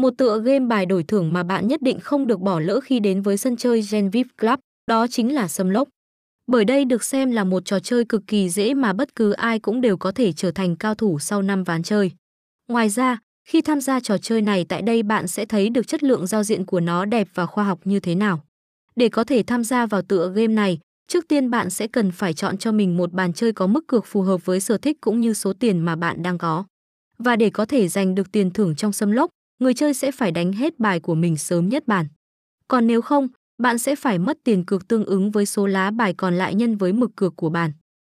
Một tựa game bài đổi thưởng mà bạn nhất định không được bỏ lỡ khi đến với sân chơi Gen VIP Club, đó chính là Sâm Lốc. Bởi đây được xem là một trò chơi cực kỳ dễ mà bất cứ ai cũng đều có thể trở thành cao thủ sau năm ván chơi. Ngoài ra, khi tham gia trò chơi này tại đây bạn sẽ thấy được chất lượng giao diện của nó đẹp và khoa học như thế nào. Để có thể tham gia vào tựa game này, trước tiên bạn sẽ cần phải chọn cho mình một bàn chơi có mức cược phù hợp với sở thích cũng như số tiền mà bạn đang có. Và để có thể giành được tiền thưởng trong sâm lốc, người chơi sẽ phải đánh hết bài của mình sớm nhất bàn. Còn nếu không, bạn sẽ phải mất tiền cược tương ứng với số lá bài còn lại nhân với mực cược của bàn.